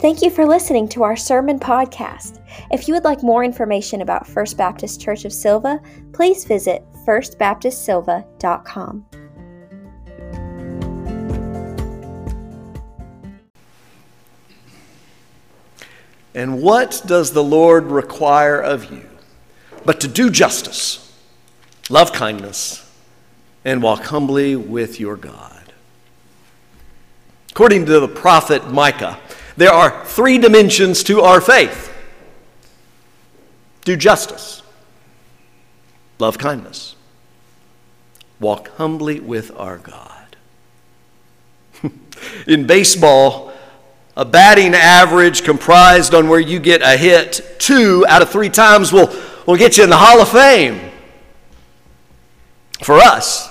Thank you for listening to our sermon podcast. If you would like more information about First Baptist Church of Sylva, please visit firstbaptistsylva.com. And what does the Lord require of you but to do justice, love kindness, and walk humbly with your God? According to the prophet Micah, there are three dimensions to our faith do justice, love kindness, walk humbly with our God. In baseball, a batting average comprised on where you get a hit two out of three times will, will get you in the Hall of Fame. For us,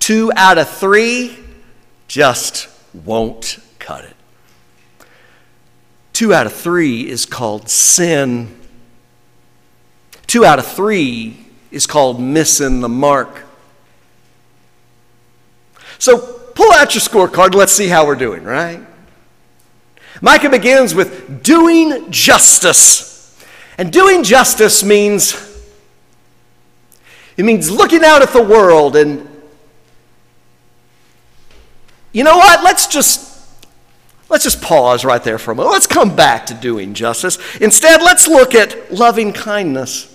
two out of three just won't cut it. Two out of three is called sin. Two out of three is called missing the mark. So pull out your scorecard. Let's see how we're doing, right? Micah begins with doing justice. And doing justice means it means looking out at the world and you know what? Let's just let's just pause right there for a moment. Let's come back to doing justice. Instead, let's look at loving kindness.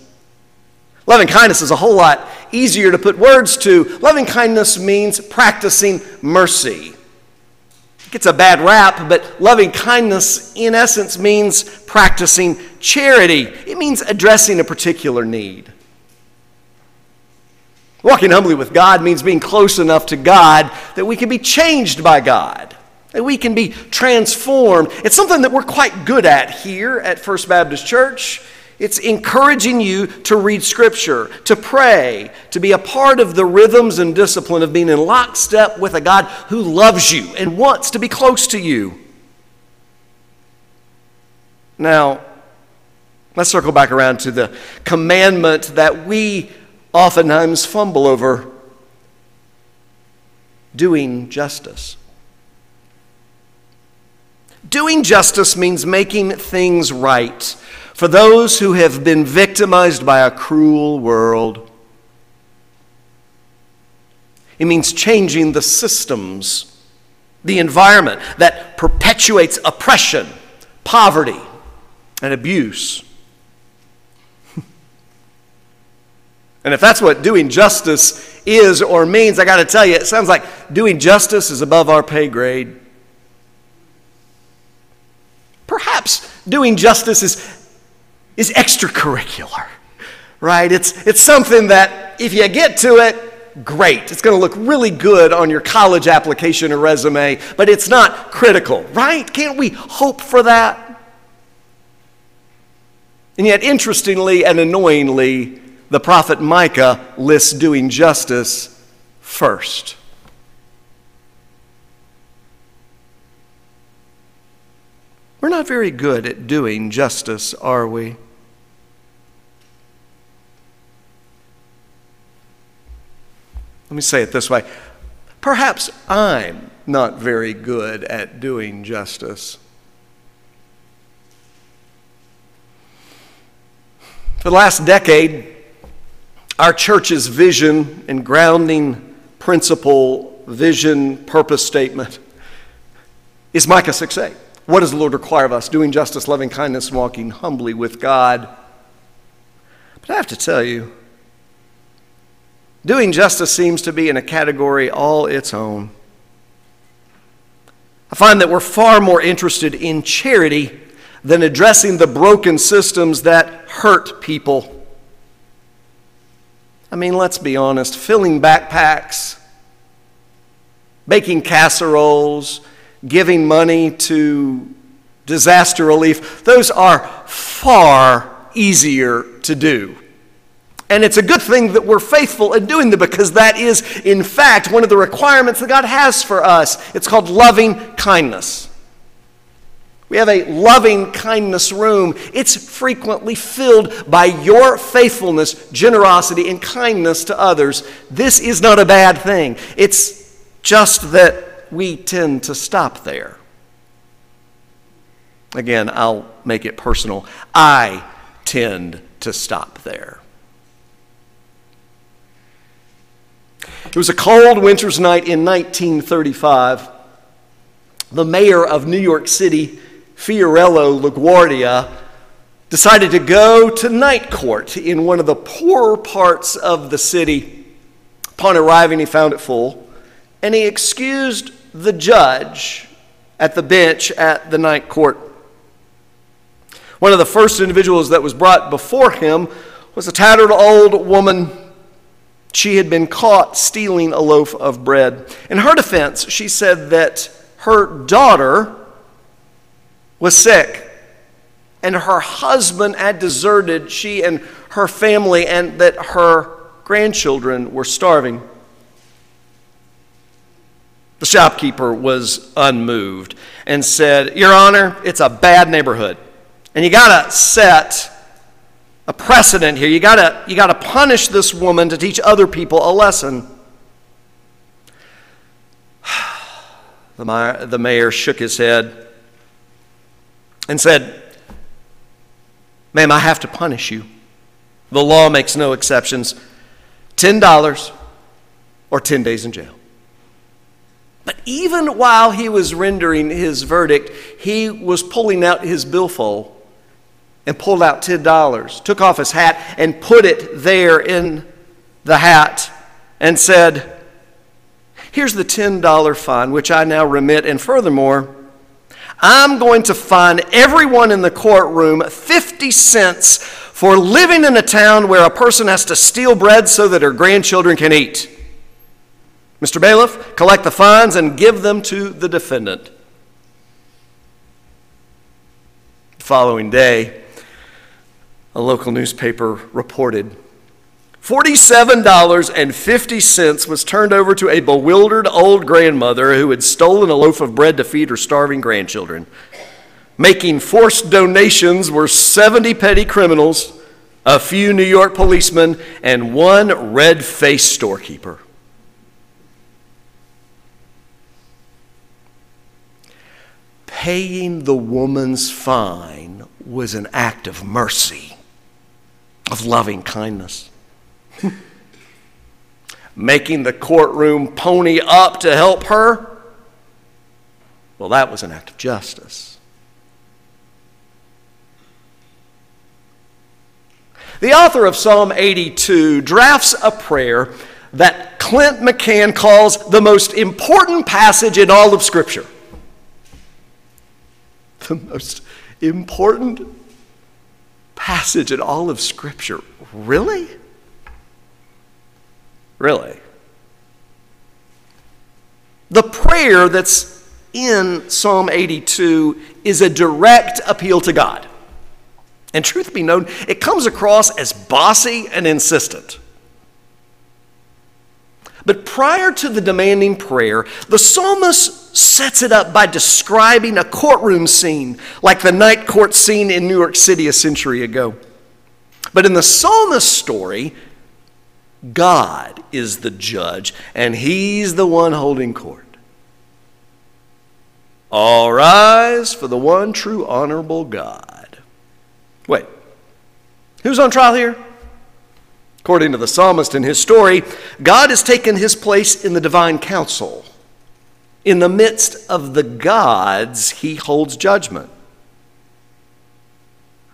Loving kindness is a whole lot easier to put words to. Loving kindness means practicing mercy. It gets a bad rap, but loving kindness, in essence, means practicing charity. It means addressing a particular need. Walking humbly with God means being close enough to God that we can be changed by God, that we can be transformed. It's something that we're quite good at here at First Baptist Church. It's encouraging you to read Scripture, to pray, to be a part of the rhythms and discipline of being in lockstep with a God who loves you and wants to be close to you. Now, let's circle back around to the commandment that we oftentimes fumble over doing justice. Doing justice means making things right for those who have been victimized by a cruel world. It means changing the systems, the environment that perpetuates oppression, poverty, and abuse. And if that's what doing justice is or means, I got to tell you, it sounds like doing justice is above our pay grade. Perhaps doing justice is, is extracurricular, right? It's, it's something that if you get to it, great. It's going to look really good on your college application or resume, but it's not critical, right? Can't we hope for that? And yet, interestingly and annoyingly, the prophet Micah lists doing justice first. We're not very good at doing justice, are we? Let me say it this way. Perhaps I'm not very good at doing justice. For the last decade, our church's vision and grounding principle, vision, purpose statement is Micah 6 8. What does the Lord require of us? Doing justice, loving kindness, walking humbly with God. But I have to tell you, doing justice seems to be in a category all its own. I find that we're far more interested in charity than addressing the broken systems that hurt people. I mean, let's be honest, filling backpacks, baking casseroles, giving money to disaster relief, those are far easier to do. And it's a good thing that we're faithful in doing them because that is, in fact, one of the requirements that God has for us. It's called loving kindness. We have a loving kindness room. It's frequently filled by your faithfulness, generosity, and kindness to others. This is not a bad thing. It's just that we tend to stop there. Again, I'll make it personal. I tend to stop there. It was a cold winter's night in 1935. The mayor of New York City, Fiorello LaGuardia, decided to go to night court in one of the poorer parts of the city. Upon arriving, he found it full, and he excused the judge at the bench at the night court. One of the first individuals that was brought before him was a tattered old woman. She had been caught stealing a loaf of bread. In her defense, she said that her daughter was sick and her husband had deserted she and her family, and that her grandchildren were starving. The shopkeeper was unmoved and said, Your Honor, it's a bad neighborhood. And you got to set a precedent here. You got you to punish this woman to teach other people a lesson. The mayor, the mayor shook his head and said, Ma'am, I have to punish you. The law makes no exceptions. $10 or 10 days in jail. Even while he was rendering his verdict, he was pulling out his billfold and pulled out $10, took off his hat and put it there in the hat and said, Here's the $10 fine, which I now remit, and furthermore, I'm going to fine everyone in the courtroom 50 cents for living in a town where a person has to steal bread so that her grandchildren can eat. Mr. Bailiff, collect the fines and give them to the defendant. The following day, a local newspaper reported $47.50 was turned over to a bewildered old grandmother who had stolen a loaf of bread to feed her starving grandchildren. Making forced donations were 70 petty criminals, a few New York policemen, and one red faced storekeeper. Paying the woman's fine was an act of mercy, of loving kindness. Making the courtroom pony up to help her? Well, that was an act of justice. The author of Psalm 82 drafts a prayer that Clint McCann calls the most important passage in all of Scripture. The most important passage in all of Scripture. Really? really. The prayer that's in Psalm 82 is a direct appeal to God. And truth be known, it comes across as bossy and insistent. But prior to the demanding prayer, the psalmist sets it up by describing a courtroom scene like the night court scene in New York City a century ago. But in the psalmist's story, God is the judge, and He's the one holding court. All rise for the one true honorable God. Wait, who's on trial here? According to the psalmist in his story, God has taken his place in the divine council. In the midst of the gods, he holds judgment.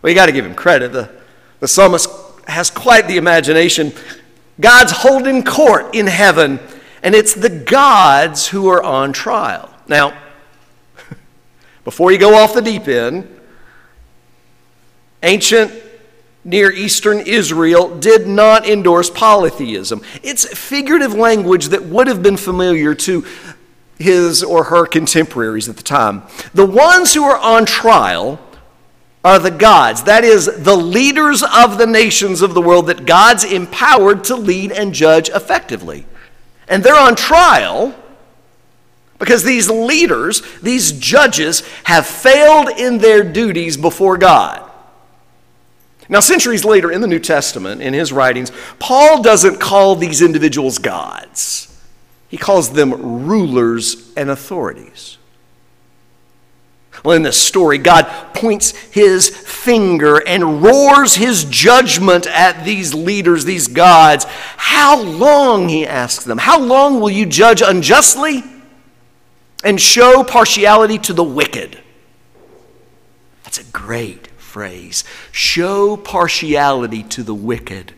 Well, you got to give him credit. The, the psalmist has quite the imagination. God's holding court in heaven, and it's the gods who are on trial. Now, before you go off the deep end, ancient Near Eastern Israel did not endorse polytheism. It's figurative language that would have been familiar to his or her contemporaries at the time. The ones who are on trial are the gods. That is, the leaders of the nations of the world that God's empowered to lead and judge effectively. And they're on trial because these leaders, these judges, have failed in their duties before God. Now, centuries later in the New Testament, in his writings, Paul doesn't call these individuals gods, he calls them rulers and authorities. Well, in this story, God points his finger and roars his judgment at these leaders, these gods. How long, he asks them, how long will you judge unjustly and show partiality to the wicked? That's a great phrase. Show partiality to the wicked.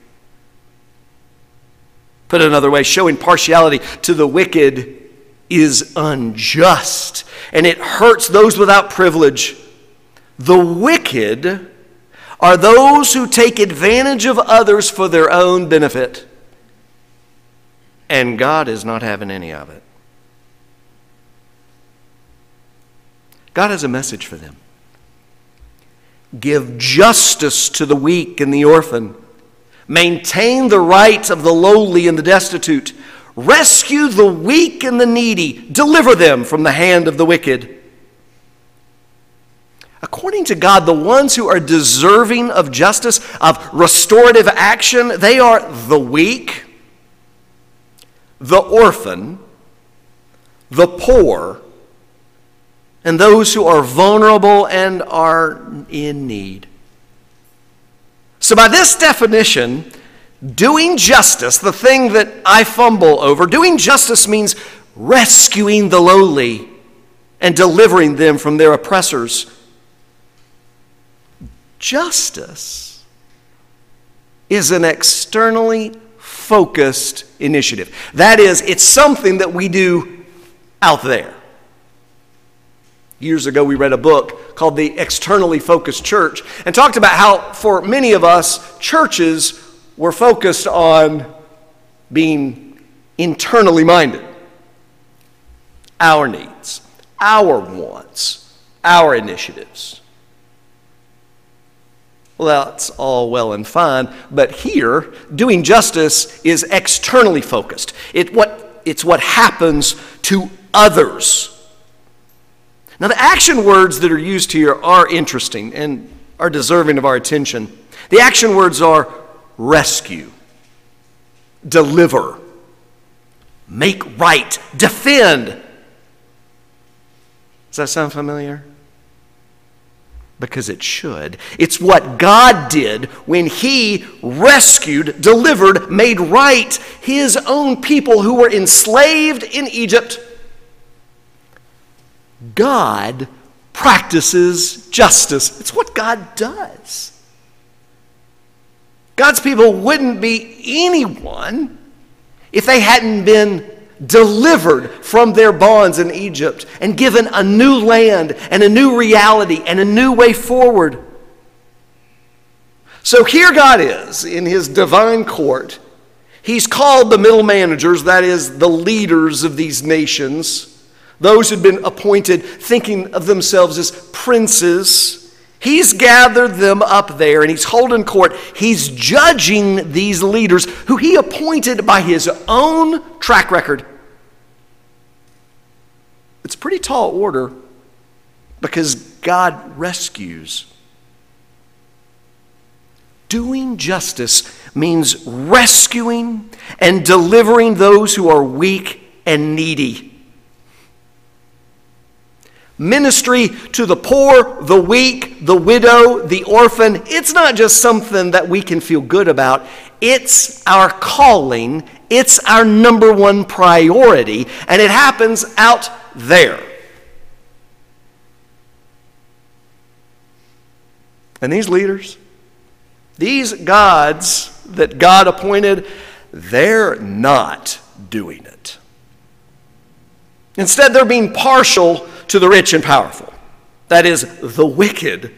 Put another way, showing partiality to the wicked is unjust and it hurts those without privilege. The wicked are those who take advantage of others for their own benefit. And God is not having any of it. God has a message for them. Give justice to the weak and the orphan. Maintain the rights of the lowly and the destitute. Rescue the weak and the needy. Deliver them from the hand of the wicked. According to God, the ones who are deserving of justice, of restorative action, they are the weak, the orphan, the poor, and those who are vulnerable and are in need. So, by this definition, doing justice, the thing that I fumble over, doing justice means rescuing the lowly and delivering them from their oppressors. Justice is an externally focused initiative. That is, it's something that we do out there. Years ago, we read a book called The Externally Focused Church and talked about how, for many of us, churches were focused on being internally minded. Our needs, our wants, our initiatives. Well, that's all well and fine, but here, doing justice is externally focused. It, what, it's what happens to others now, the action words that are used here are interesting and are deserving of our attention. The action words are rescue, deliver, make right, defend. Does that sound familiar? Because it should. It's what God did when He rescued, delivered, made right His own people who were enslaved in Egypt God practices justice. It's what God does. God's people wouldn't be anyone if they hadn't been delivered from their bonds in Egypt and given a new land and a new reality and a new way forward. So here God is in his divine court. He's called the middle managers, that is, the leaders of these nations those who'd been appointed thinking of themselves as princes. He's gathered them up there and he's holding court. He's judging these leaders who he appointed by his own track record. It's a pretty tall order because God rescues. Doing justice means rescuing and delivering those who are weak and needy ministry to the poor, the weak, the widow, the orphan. It's not just something that we can feel good about, it's our calling, it's our number one priority, and it happens out there. And these leaders, these gods that God appointed, they're not doing it. Instead, they're being partial to the rich and powerful. That is, the wicked.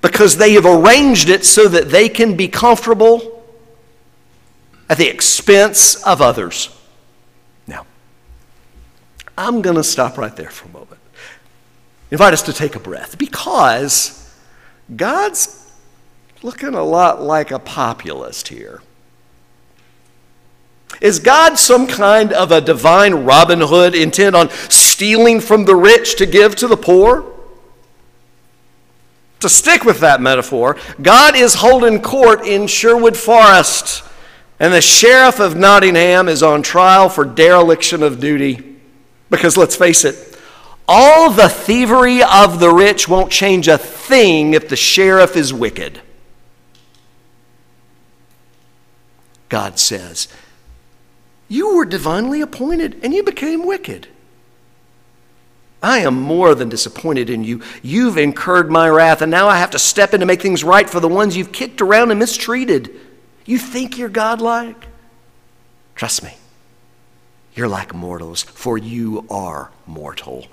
Because they have arranged it so that they can be comfortable at the expense of others. Now, I'm going to stop right there for a moment. Invite us to take a breath because God's looking a lot like a populist here. Is God some kind of a divine Robin Hood intent on stealing from the rich to give to the poor? To stick with that metaphor, God is holding court in Sherwood Forest, and the sheriff of Nottingham is on trial for dereliction of duty. Because let's face it, All the thievery of the rich won't change a thing if the sheriff is wicked. God says, You were divinely appointed and you became wicked. I am more than disappointed in you. You've incurred my wrath, and now I have to step in to make things right for the ones you've kicked around and mistreated. You think you're godlike? Trust me, you're like mortals, for you are mortal.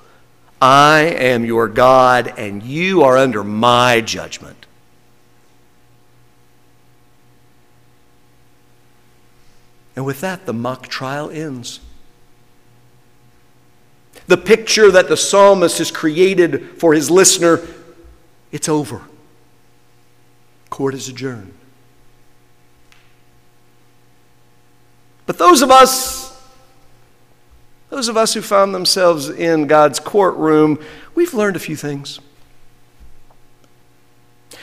I am your God, and you are under my judgment. And with that, the mock trial ends. The picture that the psalmist has created for his listener, it's over. Court is adjourned. But those of us, those of us who found themselves in God's courtroom, we've learned a few things.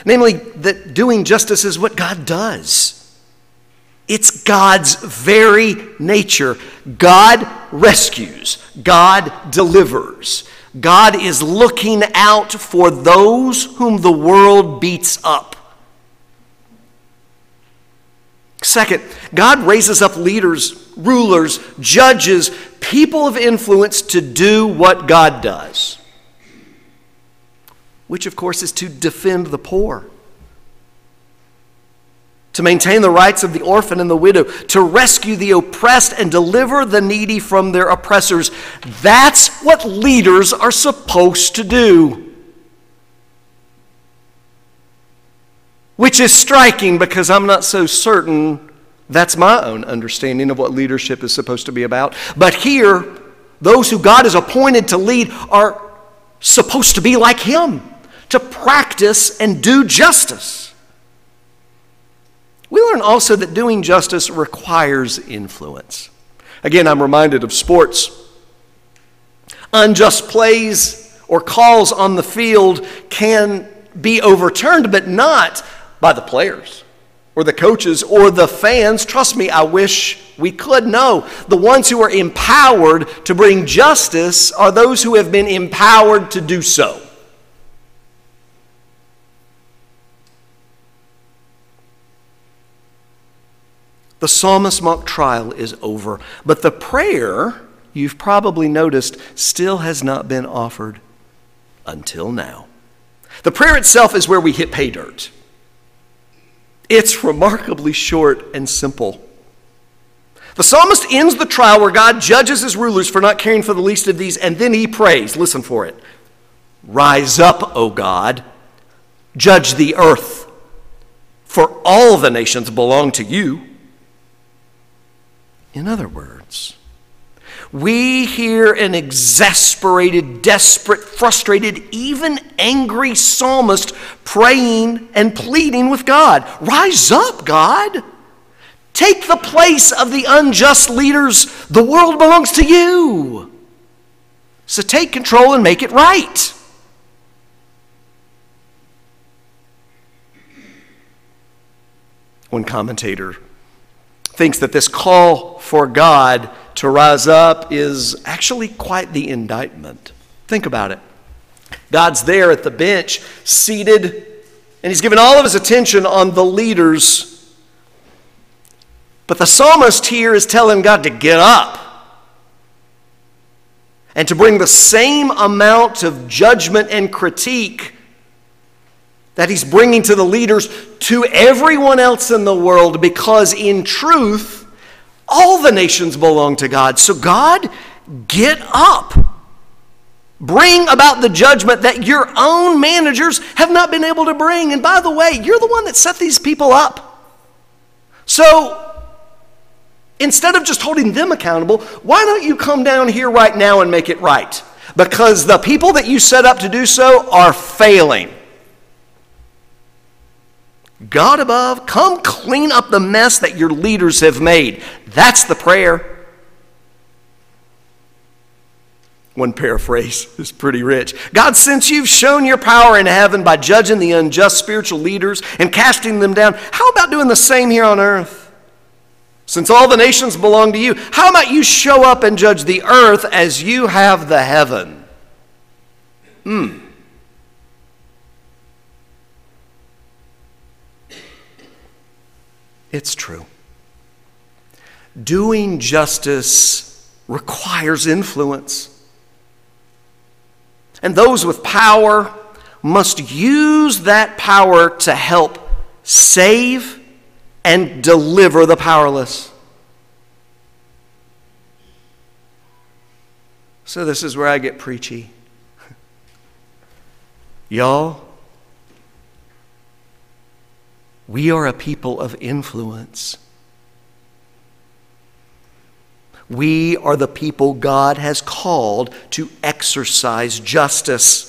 Namely, that doing justice is what God does. It's God's very nature. God rescues, God delivers. God is looking out for those whom the world beats up. Second, God raises up leaders, rulers, judges, people of influence to do what God does, which, of course, is to defend the poor to maintain the rights of the orphan and the widow, to rescue the oppressed and deliver the needy from their oppressors. That's what leaders are supposed to do. Which is striking because I'm not so certain that's my own understanding of what leadership is supposed to be about. But here, those who God has appointed to lead are supposed to be like Him, to practice and do justice. We learn also that doing justice requires influence. Again, I'm reminded of sports. Unjust plays or calls on the field can be overturned, but not by the players or the coaches or the fans. Trust me, I wish we could know. The ones who are empowered to bring justice are those who have been empowered to do so. The psalmist's mock trial is over, but the prayer, you've probably noticed, still has not been offered until now. The prayer itself is where we hit pay dirt. It's remarkably short and simple. The psalmist ends the trial where God judges his rulers for not caring for the least of these, and then he prays. Listen for it. Rise up, O God, judge the earth, for all the nations belong to you. In other words, we hear an exasperated, desperate, frustrated, even angry psalmist praying and pleading with God Rise up, God! Take the place of the unjust leaders. The world belongs to you. So take control and make it right. One commentator thinks that this call for God to rise up is actually quite the indictment. Think about it. God's there at the bench, seated, and he's given all of his attention on the leaders. But the psalmist here is telling God to get up and to bring the same amount of judgment and critique that he's bringing to the leaders to everyone else in the world because, in truth, all the nations belong to God. So, God, get up. Bring about the judgment that your own managers have not been able to bring. And by the way, you're the one that set these people up. So, instead of just holding them accountable, why don't you come down here right now and make it right? Because the people that you set up to do so are failing. God above, come clean up the mess that your leaders have made. That's the prayer. One paraphrase is pretty rich. God, since you've shown your power in heaven by judging the unjust spiritual leaders and casting them down, how about doing the same here on earth? Since all the nations belong to you, how about you show up and judge the earth as you have the heaven? Hmm. It's true. Doing justice requires influence. And those with power must use that power to help save and deliver the powerless. So, this is where I get preachy. Y'all, we are a people of influence. We are the people God has called to exercise justice.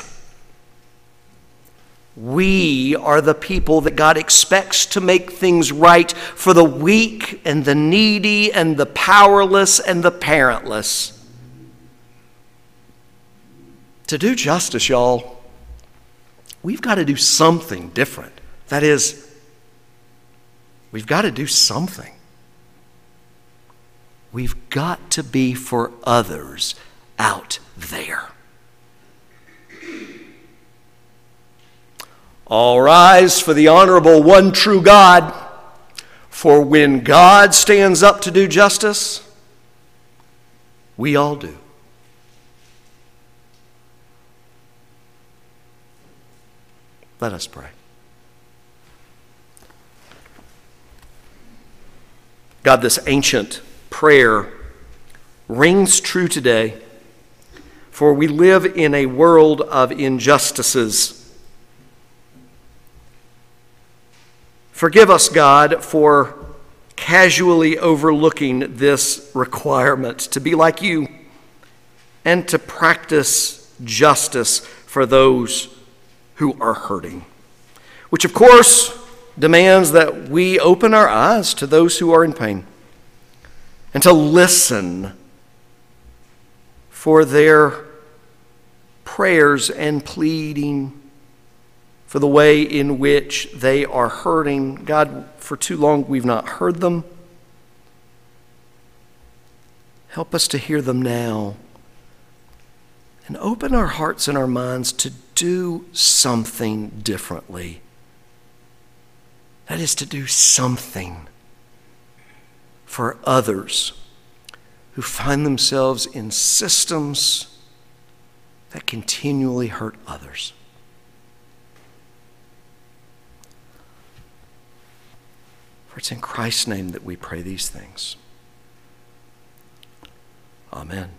We are the people that God expects to make things right for the weak and the needy and the powerless and the parentless. To do justice, y'all, we've got to do something different. That is, we've got to do something. We've got to be for others out there. All rise for the honorable one true God. For when God stands up to do justice, we all do. Let us pray. God, this ancient prayer rings true today, for we live in a world of injustices. Forgive us, God, for casually overlooking this requirement to be like you and to practice justice for those who are hurting, which of course demands that we open our eyes to those who are in pain and to listen for their prayers and pleading for the way in which they are hurting. God, for too long we've not heard them. Help us to hear them now and open our hearts and our minds to do something differently. That is to do something for others who find themselves in systems that continually hurt others. For it's in Christ's name that we pray these things. Amen.